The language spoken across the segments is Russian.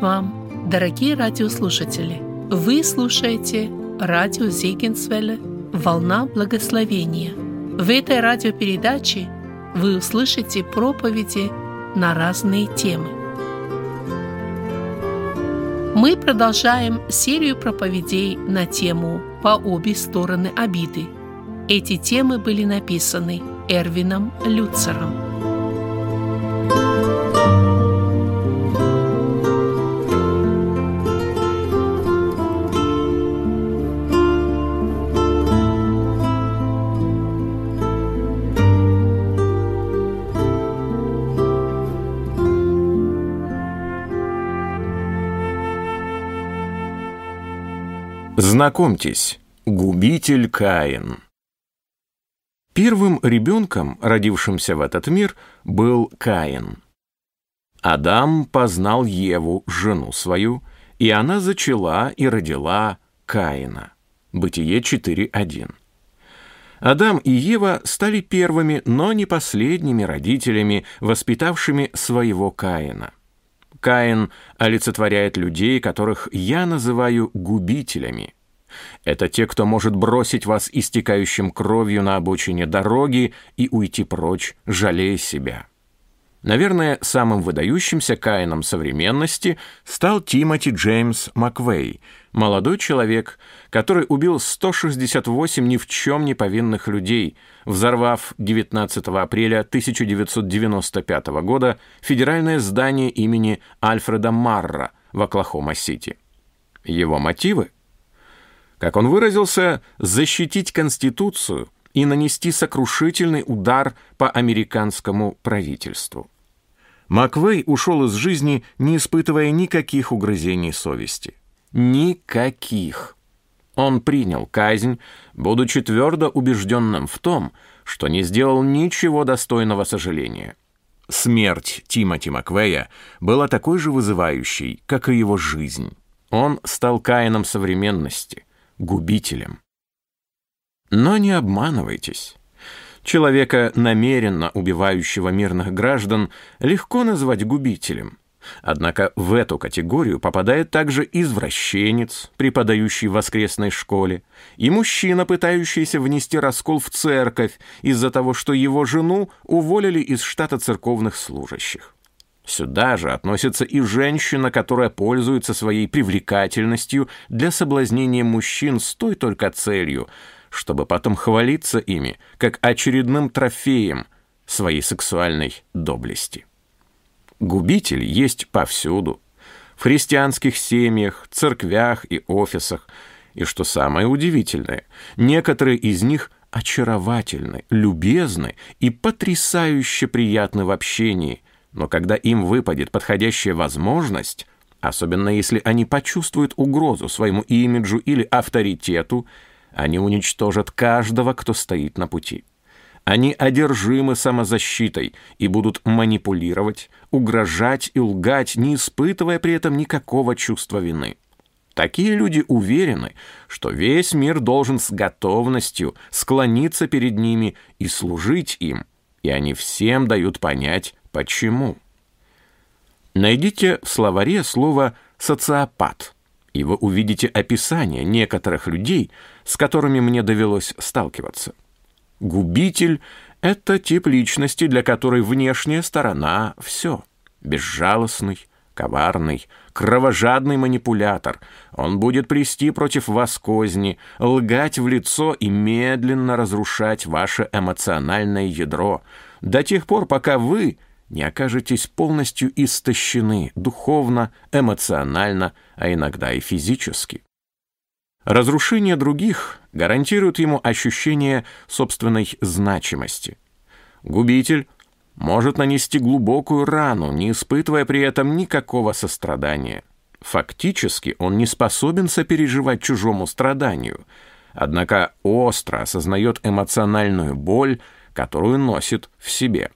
вам, дорогие радиослушатели! Вы слушаете радио Зегенсвелле «Волна благословения». В этой радиопередаче вы услышите проповеди на разные темы. Мы продолжаем серию проповедей на тему «По обе стороны обиды». Эти темы были написаны Эрвином Люцером. Знакомьтесь, губитель Каин. Первым ребенком, родившимся в этот мир, был Каин. Адам познал Еву, жену свою, и она зачала и родила Каина. Бытие 4.1. Адам и Ева стали первыми, но не последними родителями, воспитавшими своего Каина. Каин олицетворяет людей, которых я называю губителями. Это те, кто может бросить вас истекающим кровью на обочине дороги и уйти прочь, жалея себя. Наверное, самым выдающимся Каином современности стал Тимоти Джеймс Маквей, молодой человек, который убил 168 ни в чем не повинных людей, взорвав 19 апреля 1995 года федеральное здание имени Альфреда Марра в Оклахома-Сити. Его мотивы? Как он выразился, защитить Конституцию – и нанести сокрушительный удар по американскому правительству. Маквей ушел из жизни, не испытывая никаких угрызений совести. Никаких. Он принял казнь, будучи твердо убежденным в том, что не сделал ничего достойного сожаления. Смерть Тимоти Маквея была такой же вызывающей, как и его жизнь. Он стал Каином современности, губителем. Но не обманывайтесь. Человека, намеренно убивающего мирных граждан, легко назвать губителем. Однако в эту категорию попадает также извращенец, преподающий в воскресной школе, и мужчина, пытающийся внести раскол в церковь из-за того, что его жену уволили из штата церковных служащих. Сюда же относится и женщина, которая пользуется своей привлекательностью для соблазнения мужчин с той только целью – чтобы потом хвалиться ими, как очередным трофеем своей сексуальной доблести. Губитель есть повсюду. В христианских семьях, церквях и офисах. И что самое удивительное, некоторые из них очаровательны, любезны и потрясающе приятны в общении, но когда им выпадет подходящая возможность, особенно если они почувствуют угрозу своему имиджу или авторитету, они уничтожат каждого, кто стоит на пути. Они одержимы самозащитой и будут манипулировать, угрожать и лгать, не испытывая при этом никакого чувства вины. Такие люди уверены, что весь мир должен с готовностью склониться перед ними и служить им, и они всем дают понять, почему. Найдите в словаре слово «социопат», и вы увидите описание некоторых людей, с которыми мне довелось сталкиваться. Губитель — это тип личности, для которой внешняя сторона — все. Безжалостный, коварный, кровожадный манипулятор. Он будет плести против вас козни, лгать в лицо и медленно разрушать ваше эмоциональное ядро до тех пор, пока вы не окажетесь полностью истощены духовно, эмоционально, а иногда и физически. Разрушение других гарантирует ему ощущение собственной значимости. Губитель может нанести глубокую рану, не испытывая при этом никакого сострадания. Фактически он не способен сопереживать чужому страданию, однако остро осознает эмоциональную боль, которую носит в себе.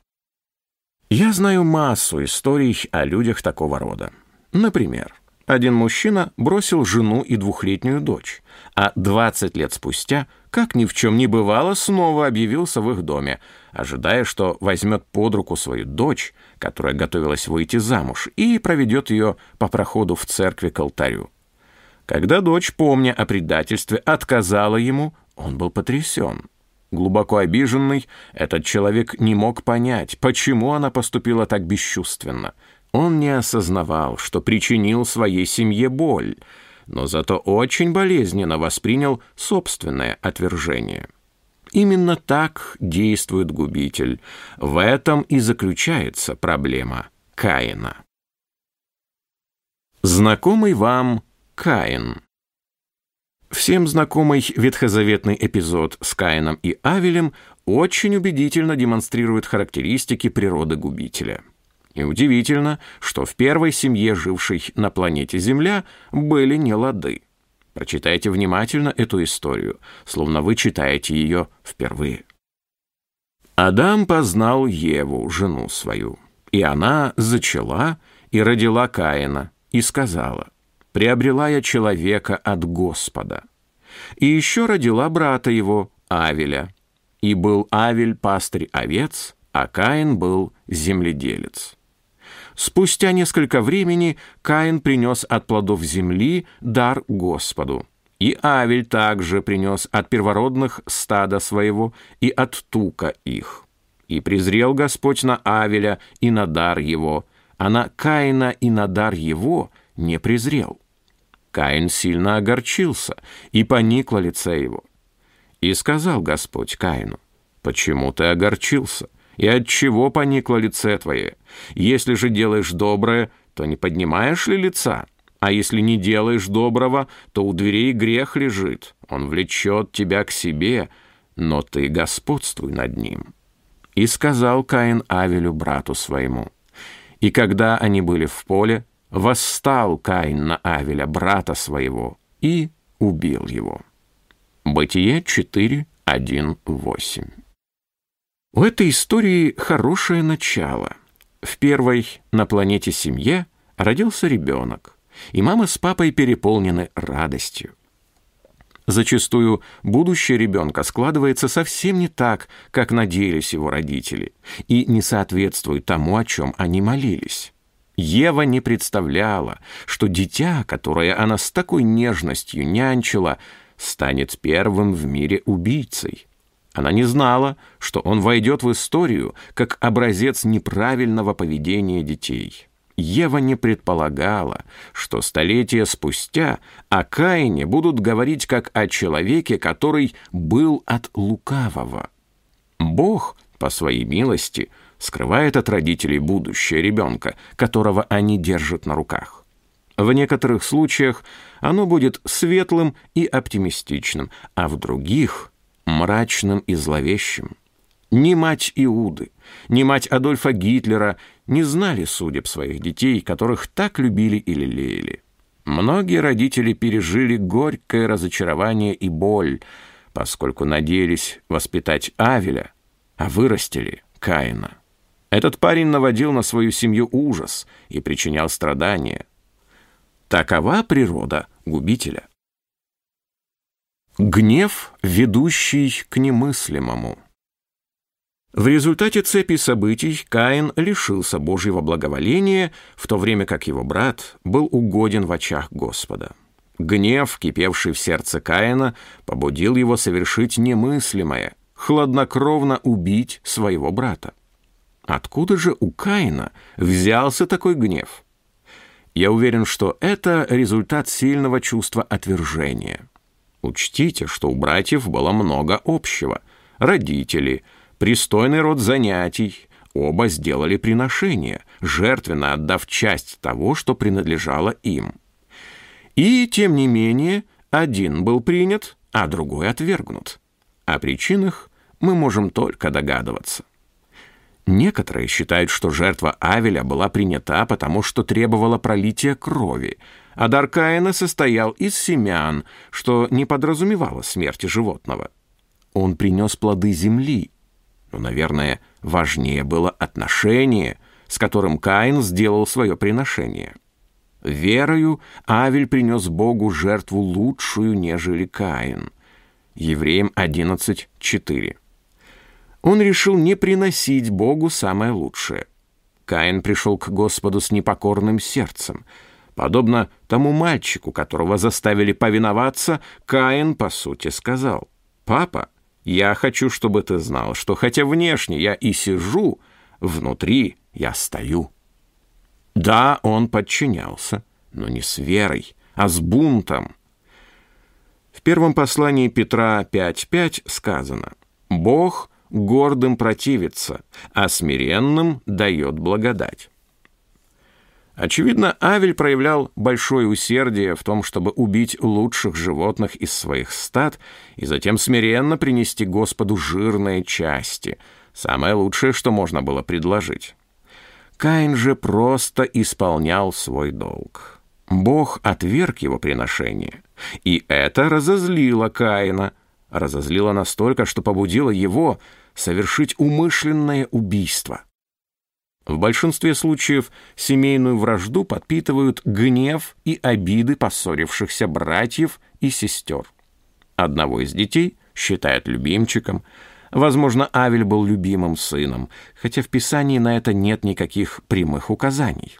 Я знаю массу историй о людях такого рода. Например, Один мужчина бросил жену и двухлетнюю дочь, а 20 лет спустя, как ни в чем не бывало, снова объявился в их доме, ожидая, что возьмет под руку свою дочь, которая готовилась выйти замуж, и проведет ее по проходу в церкви к алтарю. Когда дочь, помня о предательстве, отказала ему, он был потрясен. Глубоко обиженный, этот человек не мог понять, почему она поступила так бесчувственно. Он не осознавал, что причинил своей семье боль, но зато очень болезненно воспринял собственное отвержение. Именно так действует губитель. В этом и заключается проблема Каина. Знакомый вам Каин. Всем знакомый ветхозаветный эпизод с Каином и Авелем очень убедительно демонстрирует характеристики природы губителя. И удивительно, что в первой семье, жившей на планете Земля, были не лады. Прочитайте внимательно эту историю, словно вы читаете ее впервые. Адам познал Еву, жену свою, и она зачала и родила Каина, и сказала, приобрела я человека от Господа. И еще родила брата его, Авеля. И был Авель пастырь овец, а Каин был земледелец. Спустя несколько времени Каин принес от плодов земли дар Господу. И Авель также принес от первородных стада своего и от тука их. И презрел Господь на Авеля и на дар его, а на Каина и на дар его не презрел. Каин сильно огорчился, и поникло лице его. И сказал Господь Каину, «Почему ты огорчился? И от чего поникло лице твое? Если же делаешь доброе, то не поднимаешь ли лица? А если не делаешь доброго, то у дверей грех лежит. Он влечет тебя к себе, но ты господствуй над ним». И сказал Каин Авелю, брату своему. И когда они были в поле, восстал Каин на Авеля, брата своего, и убил его. Бытие 4, 1, 8. У этой истории хорошее начало. В первой на планете семье родился ребенок, и мама с папой переполнены радостью. Зачастую будущее ребенка складывается совсем не так, как надеялись его родители, и не соответствует тому, о чем они молились. Ева не представляла, что дитя, которое она с такой нежностью нянчила, станет первым в мире убийцей. Она не знала, что он войдет в историю как образец неправильного поведения детей. Ева не предполагала, что столетия спустя о Каине будут говорить как о человеке, который был от лукавого. Бог, по своей милости, скрывает от родителей будущее ребенка, которого они держат на руках. В некоторых случаях оно будет светлым и оптимистичным, а в других – мрачным и зловещим. Ни мать Иуды, ни мать Адольфа Гитлера не знали судеб своих детей, которых так любили и лелеяли. Многие родители пережили горькое разочарование и боль, поскольку надеялись воспитать Авеля, а вырастили Каина. Этот парень наводил на свою семью ужас и причинял страдания. Такова природа губителя. Гнев, ведущий к немыслимому. В результате цепи событий Каин лишился Божьего благоволения, в то время как его брат был угоден в очах Господа. Гнев, кипевший в сердце Каина, побудил его совершить немыслимое, хладнокровно убить своего брата. Откуда же у Каина взялся такой гнев? Я уверен, что это результат сильного чувства отвержения. Учтите, что у братьев было много общего. Родители, пристойный род занятий, оба сделали приношение, жертвенно отдав часть того, что принадлежало им. И, тем не менее, один был принят, а другой отвергнут. О причинах мы можем только догадываться. Некоторые считают, что жертва Авеля была принята, потому что требовала пролития крови, а дар Каина состоял из семян, что не подразумевало смерти животного. Он принес плоды земли. Но, наверное, важнее было отношение, с которым Каин сделал свое приношение. Верою Авель принес Богу жертву лучшую, нежели Каин. Евреям 11.4. Он решил не приносить Богу самое лучшее. Каин пришел к Господу с непокорным сердцем. Подобно тому мальчику, которого заставили повиноваться, Каин, по сути, сказал, «Папа, я хочу, чтобы ты знал, что хотя внешне я и сижу, внутри я стою». Да, он подчинялся, но не с верой, а с бунтом. В первом послании Петра 5.5 сказано «Бог гордым противится, а смиренным дает благодать». Очевидно, Авель проявлял большое усердие в том, чтобы убить лучших животных из своих стад и затем смиренно принести Господу жирные части, самое лучшее, что можно было предложить. Каин же просто исполнял свой долг. Бог отверг его приношение, и это разозлило Каина, разозлило настолько, что побудило его совершить умышленное убийство. В большинстве случаев семейную вражду подпитывают гнев и обиды поссорившихся братьев и сестер. Одного из детей считают любимчиком, Возможно, Авель был любимым сыном, хотя в Писании на это нет никаких прямых указаний.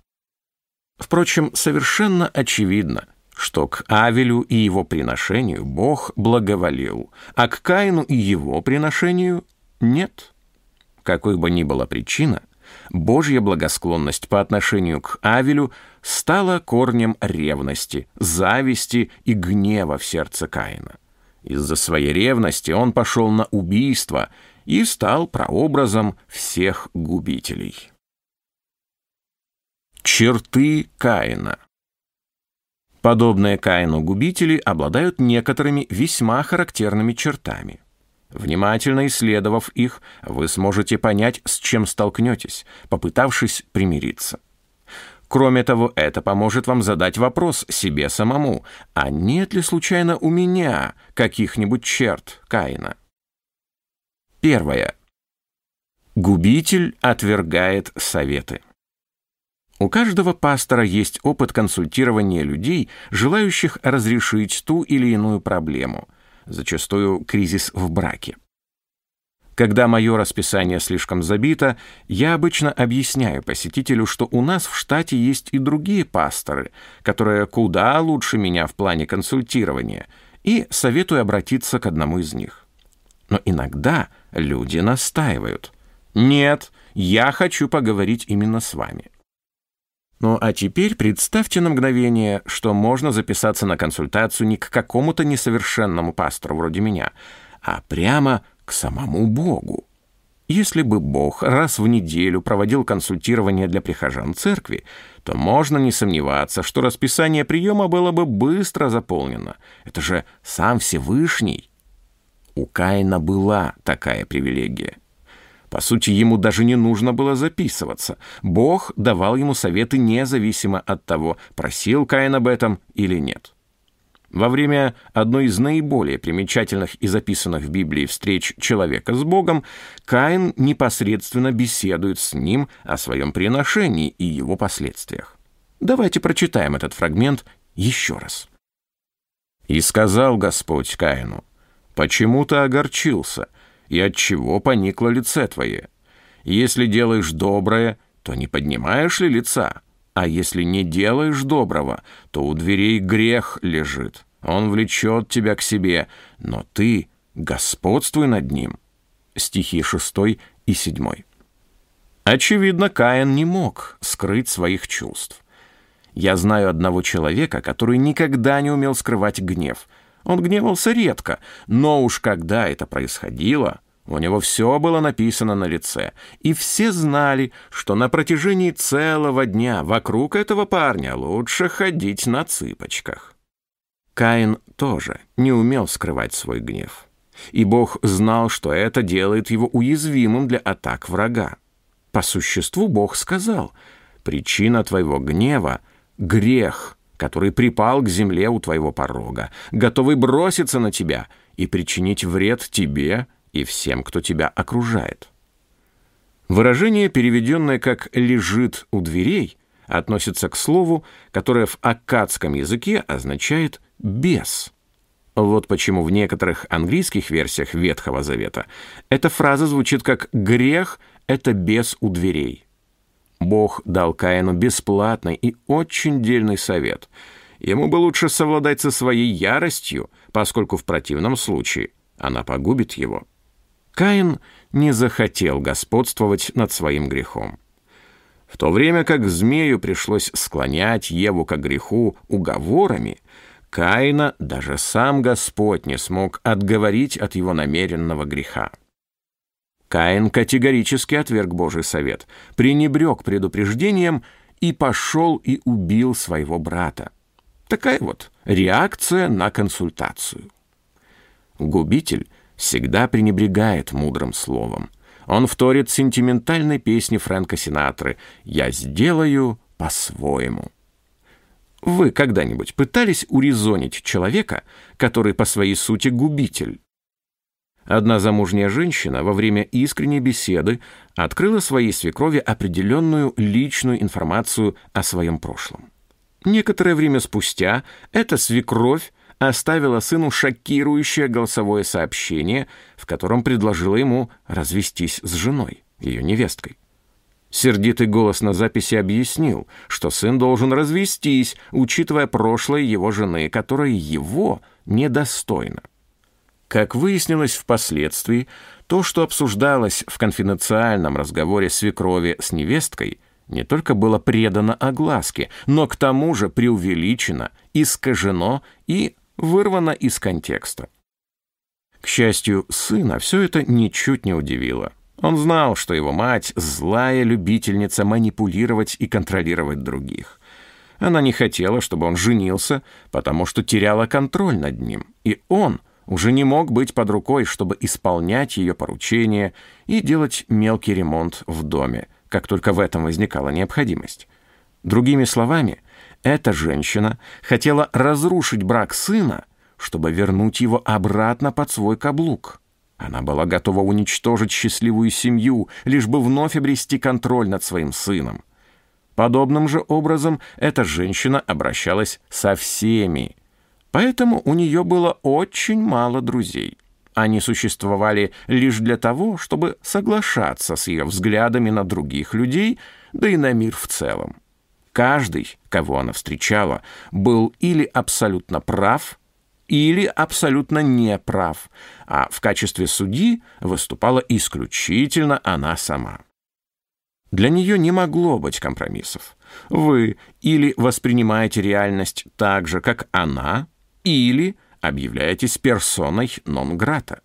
Впрочем, совершенно очевидно, что к Авелю и его приношению Бог благоволил, а к Каину и его приношению нет. Какой бы ни была причина, Божья благосклонность по отношению к Авелю стала корнем ревности, зависти и гнева в сердце Каина. Из-за своей ревности он пошел на убийство и стал прообразом всех губителей. Черты Каина Подобные Каину губители обладают некоторыми весьма характерными чертами. Внимательно исследовав их, вы сможете понять, с чем столкнетесь, попытавшись примириться. Кроме того, это поможет вам задать вопрос себе самому, а нет ли случайно у меня каких-нибудь черт Каина? Первое. Губитель отвергает советы. У каждого пастора есть опыт консультирования людей, желающих разрешить ту или иную проблему, зачастую кризис в браке. Когда мое расписание слишком забито, я обычно объясняю посетителю, что у нас в штате есть и другие пасторы, которые куда лучше меня в плане консультирования, и советую обратиться к одному из них. Но иногда люди настаивают. «Нет, я хочу поговорить именно с вами». Ну а теперь представьте на мгновение, что можно записаться на консультацию не к какому-то несовершенному пастору вроде меня, а прямо к самому Богу. Если бы Бог раз в неделю проводил консультирование для прихожан церкви, то можно не сомневаться, что расписание приема было бы быстро заполнено. Это же сам Всевышний. У Каина была такая привилегия. По сути, ему даже не нужно было записываться. Бог давал ему советы независимо от того, просил Каин об этом или нет. Во время одной из наиболее примечательных и записанных в Библии встреч человека с Богом, Каин непосредственно беседует с ним о своем приношении и его последствиях. Давайте прочитаем этот фрагмент еще раз. «И сказал Господь Каину, «Почему ты огорчился, и от чего поникло лице твое? Если делаешь доброе, то не поднимаешь ли лица?» А если не делаешь доброго, то у дверей грех лежит. Он влечет тебя к себе, но ты господствуй над ним. Стихи 6 и 7. Очевидно, Каин не мог скрыть своих чувств. Я знаю одного человека, который никогда не умел скрывать гнев. Он гневался редко, но уж когда это происходило, у него все было написано на лице, и все знали, что на протяжении целого дня вокруг этого парня лучше ходить на цыпочках. Каин тоже не умел скрывать свой гнев. И Бог знал, что это делает его уязвимым для атак врага. По существу Бог сказал, «Причина твоего гнева — грех, который припал к земле у твоего порога, готовый броситься на тебя и причинить вред тебе и всем, кто тебя окружает. Выражение, переведенное как «лежит у дверей», относится к слову, которое в аккадском языке означает «бес». Вот почему в некоторых английских версиях Ветхого Завета эта фраза звучит как «грех — это бес у дверей». Бог дал Каину бесплатный и очень дельный совет. Ему бы лучше совладать со своей яростью, поскольку в противном случае она погубит его. Каин не захотел господствовать над своим грехом. В то время как змею пришлось склонять Еву к греху уговорами, Каина даже сам Господь не смог отговорить от его намеренного греха. Каин категорически отверг Божий совет, пренебрег предупреждением и пошел и убил своего брата. Такая вот реакция на консультацию. Губитель всегда пренебрегает мудрым словом. Он вторит сентиментальной песне Фрэнка Синатры «Я сделаю по-своему». Вы когда-нибудь пытались урезонить человека, который по своей сути губитель? Одна замужняя женщина во время искренней беседы открыла своей свекрови определенную личную информацию о своем прошлом. Некоторое время спустя эта свекровь оставила сыну шокирующее голосовое сообщение, в котором предложила ему развестись с женой, ее невесткой. Сердитый голос на записи объяснил, что сын должен развестись, учитывая прошлое его жены, которое его недостойно. Как выяснилось впоследствии, то, что обсуждалось в конфиденциальном разговоре свекрови с невесткой, не только было предано огласке, но к тому же преувеличено, искажено и вырвано из контекста. К счастью, сына все это ничуть не удивило. Он знал, что его мать – злая любительница манипулировать и контролировать других. Она не хотела, чтобы он женился, потому что теряла контроль над ним, и он – уже не мог быть под рукой, чтобы исполнять ее поручения и делать мелкий ремонт в доме, как только в этом возникала необходимость. Другими словами, эта женщина хотела разрушить брак сына, чтобы вернуть его обратно под свой каблук. Она была готова уничтожить счастливую семью, лишь бы вновь обрести контроль над своим сыном. Подобным же образом эта женщина обращалась со всеми, Поэтому у нее было очень мало друзей. Они существовали лишь для того, чтобы соглашаться с ее взглядами на других людей, да и на мир в целом. Каждый, кого она встречала, был или абсолютно прав, или абсолютно неправ, а в качестве судьи выступала исключительно она сама. Для нее не могло быть компромиссов. Вы или воспринимаете реальность так же, как она, или объявляетесь персоной нон-грата.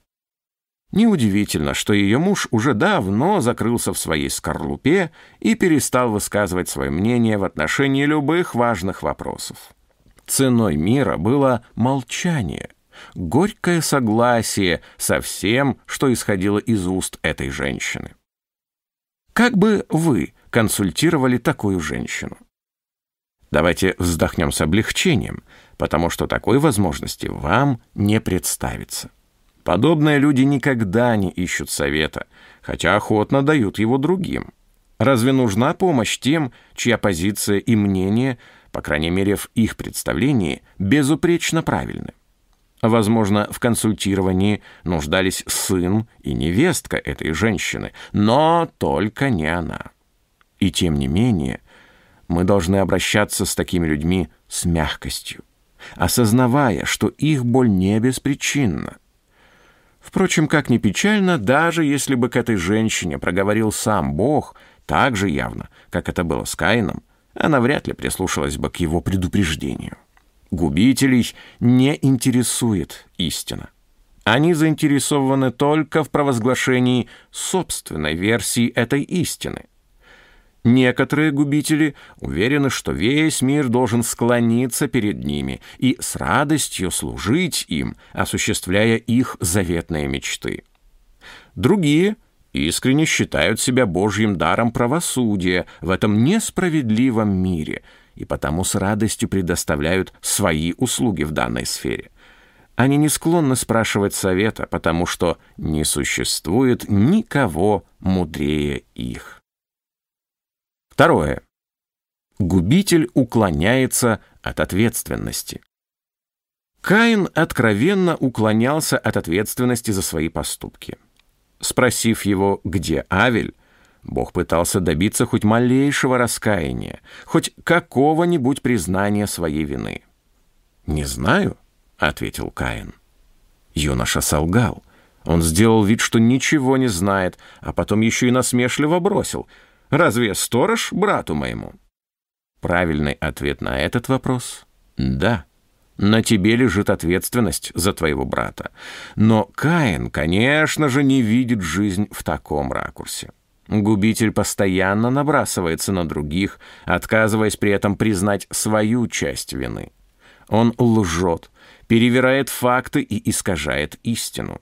Неудивительно, что ее муж уже давно закрылся в своей скорлупе и перестал высказывать свое мнение в отношении любых важных вопросов. Ценой мира было молчание, горькое согласие со всем, что исходило из уст этой женщины. Как бы вы консультировали такую женщину? Давайте вздохнем с облегчением, потому что такой возможности вам не представится. Подобные люди никогда не ищут совета, хотя охотно дают его другим. Разве нужна помощь тем, чья позиция и мнение, по крайней мере в их представлении, безупречно правильны? Возможно, в консультировании нуждались сын и невестка этой женщины, но только не она. И тем не менее, мы должны обращаться с такими людьми с мягкостью, осознавая, что их боль не беспричинна. Впрочем, как ни печально, даже если бы к этой женщине проговорил сам Бог так же явно, как это было с Каином, она вряд ли прислушалась бы к его предупреждению. Губителей не интересует истина. Они заинтересованы только в провозглашении собственной версии этой истины – Некоторые губители уверены, что весь мир должен склониться перед ними и с радостью служить им, осуществляя их заветные мечты. Другие искренне считают себя Божьим даром правосудия в этом несправедливом мире и потому с радостью предоставляют свои услуги в данной сфере. Они не склонны спрашивать совета, потому что не существует никого мудрее их. Второе. Губитель уклоняется от ответственности. Каин откровенно уклонялся от ответственности за свои поступки. Спросив его, где Авель, Бог пытался добиться хоть малейшего раскаяния, хоть какого-нибудь признания своей вины. «Не знаю», — ответил Каин. Юноша солгал. Он сделал вид, что ничего не знает, а потом еще и насмешливо бросил. «Разве сторож брату моему?» Правильный ответ на этот вопрос — да. На тебе лежит ответственность за твоего брата. Но Каин, конечно же, не видит жизнь в таком ракурсе. Губитель постоянно набрасывается на других, отказываясь при этом признать свою часть вины. Он лжет, перевирает факты и искажает истину.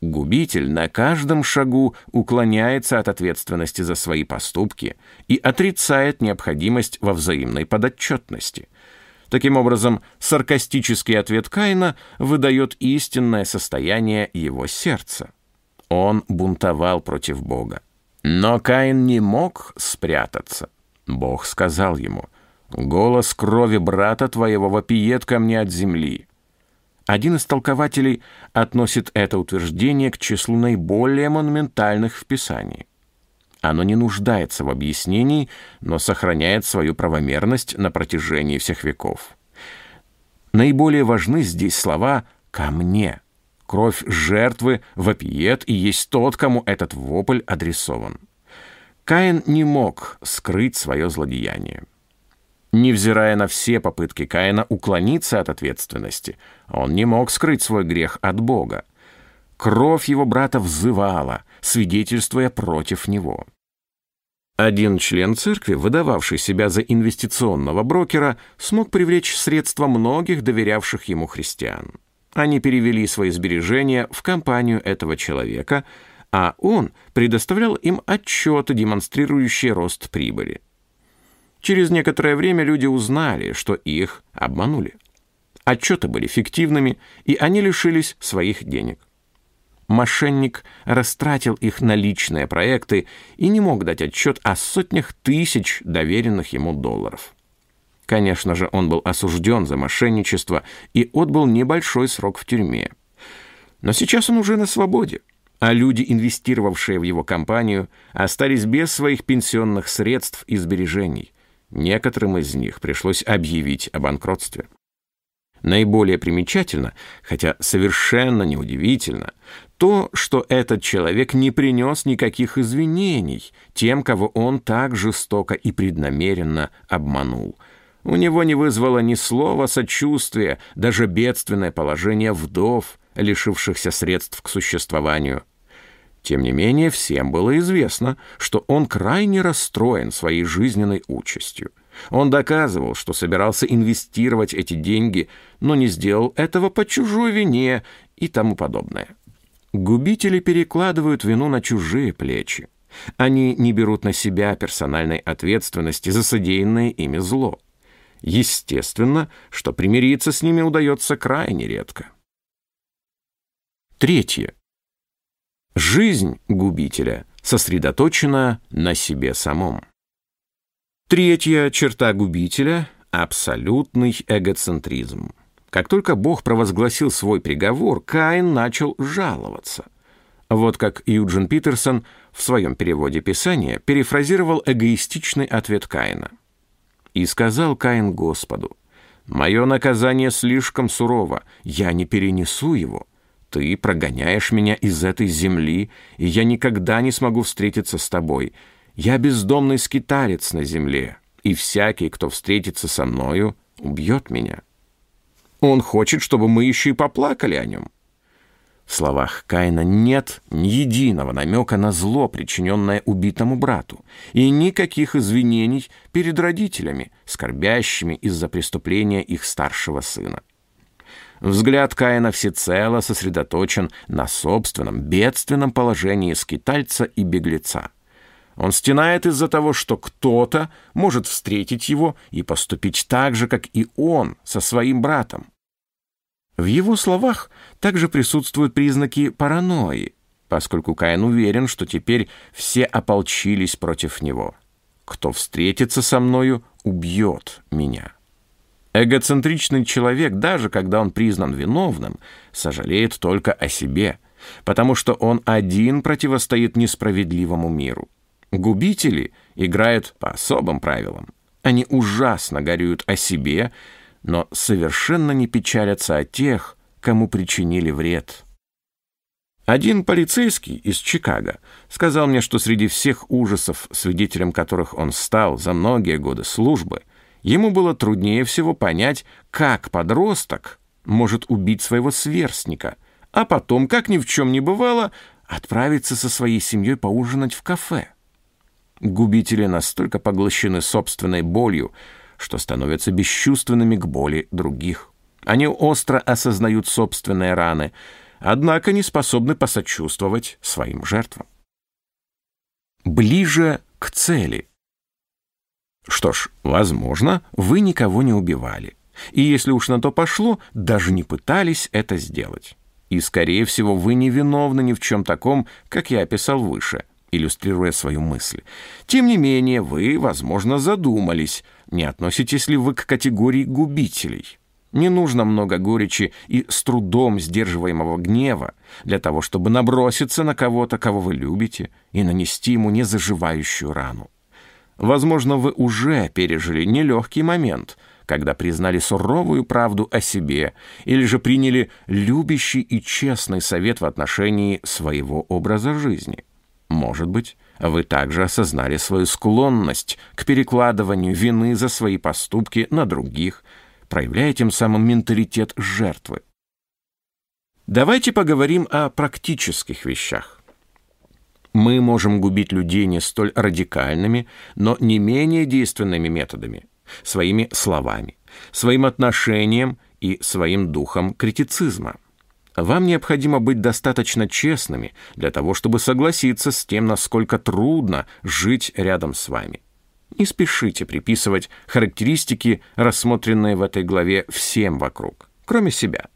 Губитель на каждом шагу уклоняется от ответственности за свои поступки и отрицает необходимость во взаимной подотчетности. Таким образом, саркастический ответ Каина выдает истинное состояние его сердца. Он бунтовал против Бога. Но Каин не мог спрятаться. Бог сказал ему, «Голос крови брата твоего вопиет ко мне от земли». Один из толкователей относит это утверждение к числу наиболее монументальных в Писании. Оно не нуждается в объяснении, но сохраняет свою правомерность на протяжении всех веков. Наиболее важны здесь слова «ко мне». Кровь жертвы вопиет и есть тот, кому этот вопль адресован. Каин не мог скрыть свое злодеяние. Невзирая на все попытки Каина уклониться от ответственности, он не мог скрыть свой грех от Бога. Кровь его брата взывала, свидетельствуя против него. Один член церкви, выдававший себя за инвестиционного брокера, смог привлечь средства многих доверявших ему христиан. Они перевели свои сбережения в компанию этого человека, а он предоставлял им отчеты, демонстрирующие рост прибыли. Через некоторое время люди узнали, что их обманули. Отчеты были фиктивными, и они лишились своих денег. Мошенник растратил их на личные проекты и не мог дать отчет о сотнях тысяч доверенных ему долларов. Конечно же, он был осужден за мошенничество и отбыл небольшой срок в тюрьме. Но сейчас он уже на свободе, а люди, инвестировавшие в его компанию, остались без своих пенсионных средств и сбережений – Некоторым из них пришлось объявить о банкротстве. Наиболее примечательно, хотя совершенно неудивительно, то, что этот человек не принес никаких извинений тем, кого он так жестоко и преднамеренно обманул. У него не вызвало ни слова сочувствия, даже бедственное положение вдов, лишившихся средств к существованию. Тем не менее, всем было известно, что он крайне расстроен своей жизненной участью. Он доказывал, что собирался инвестировать эти деньги, но не сделал этого по чужой вине и тому подобное. Губители перекладывают вину на чужие плечи. Они не берут на себя персональной ответственности за содеянное ими зло. Естественно, что примириться с ними удается крайне редко. Третье. Жизнь губителя сосредоточена на себе самом. Третья черта губителя – абсолютный эгоцентризм. Как только Бог провозгласил свой приговор, Каин начал жаловаться. Вот как Юджин Питерсон в своем переводе Писания перефразировал эгоистичный ответ Каина. «И сказал Каин Господу, «Мое наказание слишком сурово, я не перенесу его. Ты прогоняешь меня из этой земли, и я никогда не смогу встретиться с тобой. Я бездомный скиталец на земле, и всякий, кто встретится со мною, убьет меня. Он хочет, чтобы мы еще и поплакали о нем. В словах Каина нет ни единого намека на зло, причиненное убитому брату, и никаких извинений перед родителями, скорбящими из-за преступления их старшего сына. Взгляд Каина всецело сосредоточен на собственном бедственном положении скитальца и беглеца. Он стенает из-за того, что кто-то может встретить его и поступить так же, как и он со своим братом. В его словах также присутствуют признаки паранойи, поскольку Каин уверен, что теперь все ополчились против него. кто встретится со мною, убьет меня». Эгоцентричный человек, даже когда он признан виновным, сожалеет только о себе, потому что он один противостоит несправедливому миру. Губители играют по особым правилам. Они ужасно горюют о себе, но совершенно не печалятся о тех, кому причинили вред. Один полицейский из Чикаго сказал мне, что среди всех ужасов, свидетелем которых он стал за многие годы службы, ему было труднее всего понять, как подросток может убить своего сверстника, а потом, как ни в чем не бывало, отправиться со своей семьей поужинать в кафе. Губители настолько поглощены собственной болью, что становятся бесчувственными к боли других. Они остро осознают собственные раны, однако не способны посочувствовать своим жертвам. Ближе к цели. Что ж, возможно, вы никого не убивали. И если уж на то пошло, даже не пытались это сделать. И, скорее всего, вы не виновны ни в чем таком, как я описал выше, иллюстрируя свою мысль. Тем не менее, вы, возможно, задумались, не относитесь ли вы к категории губителей. Не нужно много горечи и с трудом сдерживаемого гнева для того, чтобы наброситься на кого-то, кого вы любите, и нанести ему незаживающую рану. Возможно, вы уже пережили нелегкий момент, когда признали суровую правду о себе или же приняли любящий и честный совет в отношении своего образа жизни. Может быть, вы также осознали свою склонность к перекладыванию вины за свои поступки на других, проявляя тем самым менталитет жертвы. Давайте поговорим о практических вещах. Мы можем губить людей не столь радикальными, но не менее действенными методами, своими словами, своим отношением и своим духом критицизма. Вам необходимо быть достаточно честными для того, чтобы согласиться с тем, насколько трудно жить рядом с вами. Не спешите приписывать характеристики, рассмотренные в этой главе, всем вокруг, кроме себя.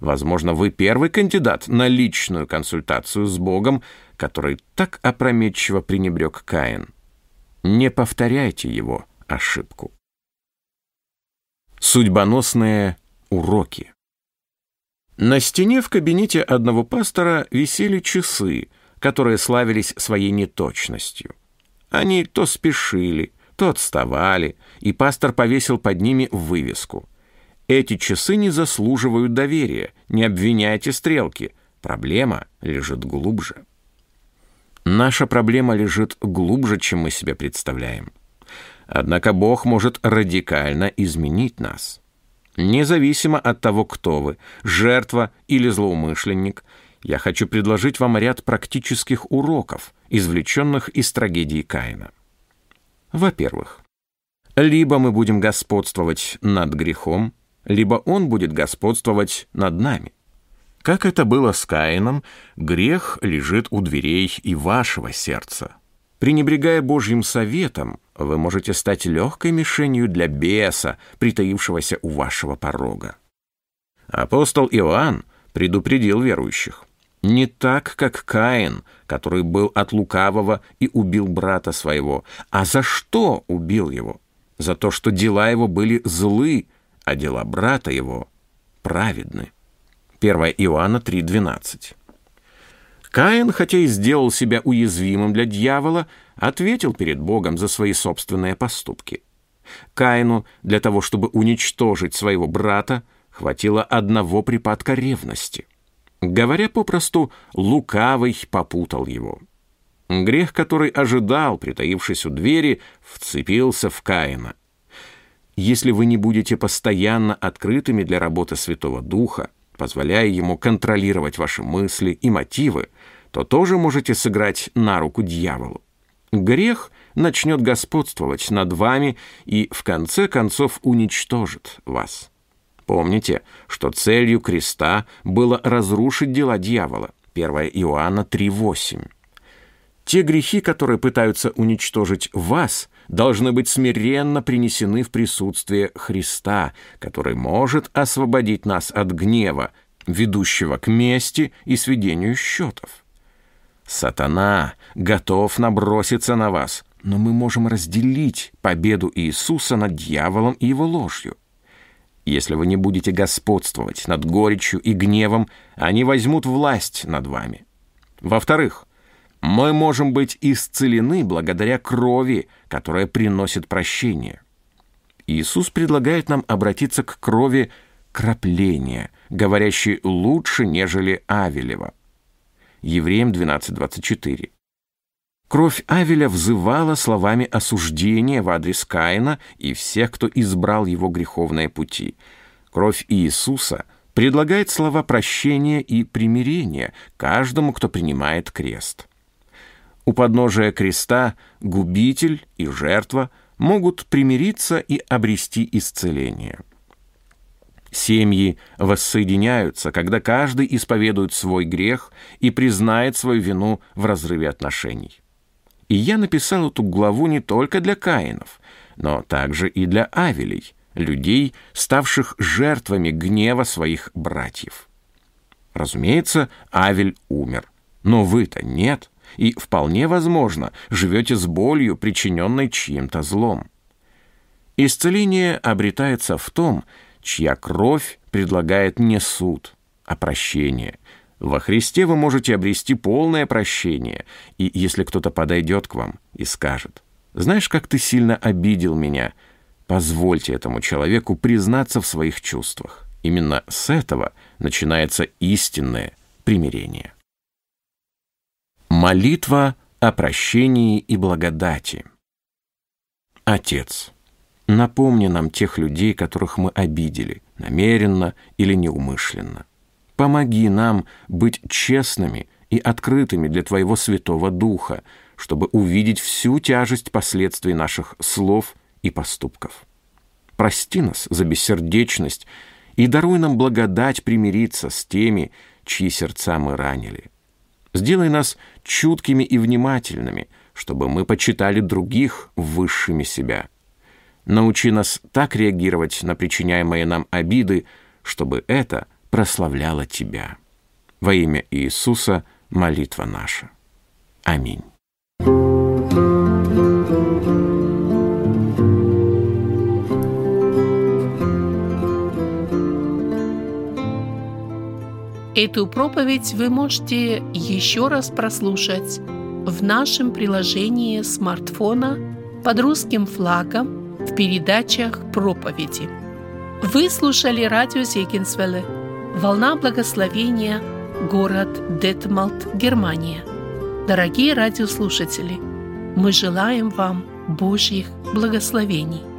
Возможно, вы первый кандидат на личную консультацию с Богом, который так опрометчиво пренебрег Каин. Не повторяйте его ошибку. Судьбоносные уроки. На стене в кабинете одного пастора висели часы, которые славились своей неточностью. Они то спешили, то отставали, и пастор повесил под ними вывеску. Эти часы не заслуживают доверия, не обвиняйте стрелки. Проблема лежит глубже. Наша проблема лежит глубже, чем мы себе представляем. Однако Бог может радикально изменить нас. Независимо от того, кто вы, жертва или злоумышленник, я хочу предложить вам ряд практических уроков, извлеченных из трагедии Каина. Во-первых, либо мы будем господствовать над грехом, либо он будет господствовать над нами. Как это было с Каином, грех лежит у дверей и вашего сердца. Пренебрегая Божьим советом, вы можете стать легкой мишенью для беса, притаившегося у вашего порога. Апостол Иоанн предупредил верующих. Не так, как Каин, который был от лукавого и убил брата своего. А за что убил его? За то, что дела его были злы, а дела брата его праведны. 1 Иоанна 3,12 Каин, хотя и сделал себя уязвимым для дьявола, ответил перед Богом за свои собственные поступки. Каину для того, чтобы уничтожить своего брата, хватило одного припадка ревности. Говоря попросту, лукавый попутал его. Грех, который ожидал, притаившись у двери, вцепился в Каина. Если вы не будете постоянно открытыми для работы Святого Духа, позволяя ему контролировать ваши мысли и мотивы, то тоже можете сыграть на руку дьяволу. Грех начнет господствовать над вами и в конце концов уничтожит вас. Помните, что целью креста было разрушить дела дьявола. 1 Иоанна 3.8. Те грехи, которые пытаются уничтожить вас, должны быть смиренно принесены в присутствие Христа, который может освободить нас от гнева, ведущего к мести и сведению счетов. Сатана готов наброситься на вас, но мы можем разделить победу Иисуса над дьяволом и его ложью. Если вы не будете господствовать над горечью и гневом, они возьмут власть над вами. Во-вторых, мы можем быть исцелены благодаря крови, которая приносит прощение. Иисус предлагает нам обратиться к крови крапления, говорящей лучше, нежели Авелева. Евреям 12.24. Кровь Авеля взывала словами осуждения в адрес Каина и всех, кто избрал его греховные пути. Кровь Иисуса предлагает слова прощения и примирения каждому, кто принимает крест. У подножия креста губитель и жертва могут примириться и обрести исцеление. Семьи воссоединяются, когда каждый исповедует свой грех и признает свою вину в разрыве отношений. И я написал эту главу не только для Каинов, но также и для Авелей, людей, ставших жертвами гнева своих братьев. Разумеется, Авель умер, но вы-то нет, и вполне возможно, живете с болью, причиненной чьим-то злом. Исцеление обретается в том, чья кровь предлагает не суд, а прощение, во Христе вы можете обрести полное прощение, и если кто-то подойдет к вам и скажет, «Знаешь, как ты сильно обидел меня», позвольте этому человеку признаться в своих чувствах. Именно с этого начинается истинное примирение. Молитва о прощении и благодати. Отец, напомни нам тех людей, которых мы обидели, намеренно или неумышленно. Помоги нам быть честными и открытыми для Твоего Святого Духа, чтобы увидеть всю тяжесть последствий наших слов и поступков. Прости нас за бессердечность и даруй нам благодать примириться с теми, чьи сердца мы ранили. Сделай нас чуткими и внимательными, чтобы мы почитали других высшими себя. Научи нас так реагировать на причиняемые нам обиды, чтобы это – прославляла Тебя. Во имя Иисуса молитва наша. Аминь. Эту проповедь вы можете еще раз прослушать в нашем приложении смартфона под русским флагом в передачах проповеди. Вы слушали радио Зегенсвелле Волна благословения, город Детмалт, Германия. Дорогие радиослушатели, мы желаем вам Божьих благословений.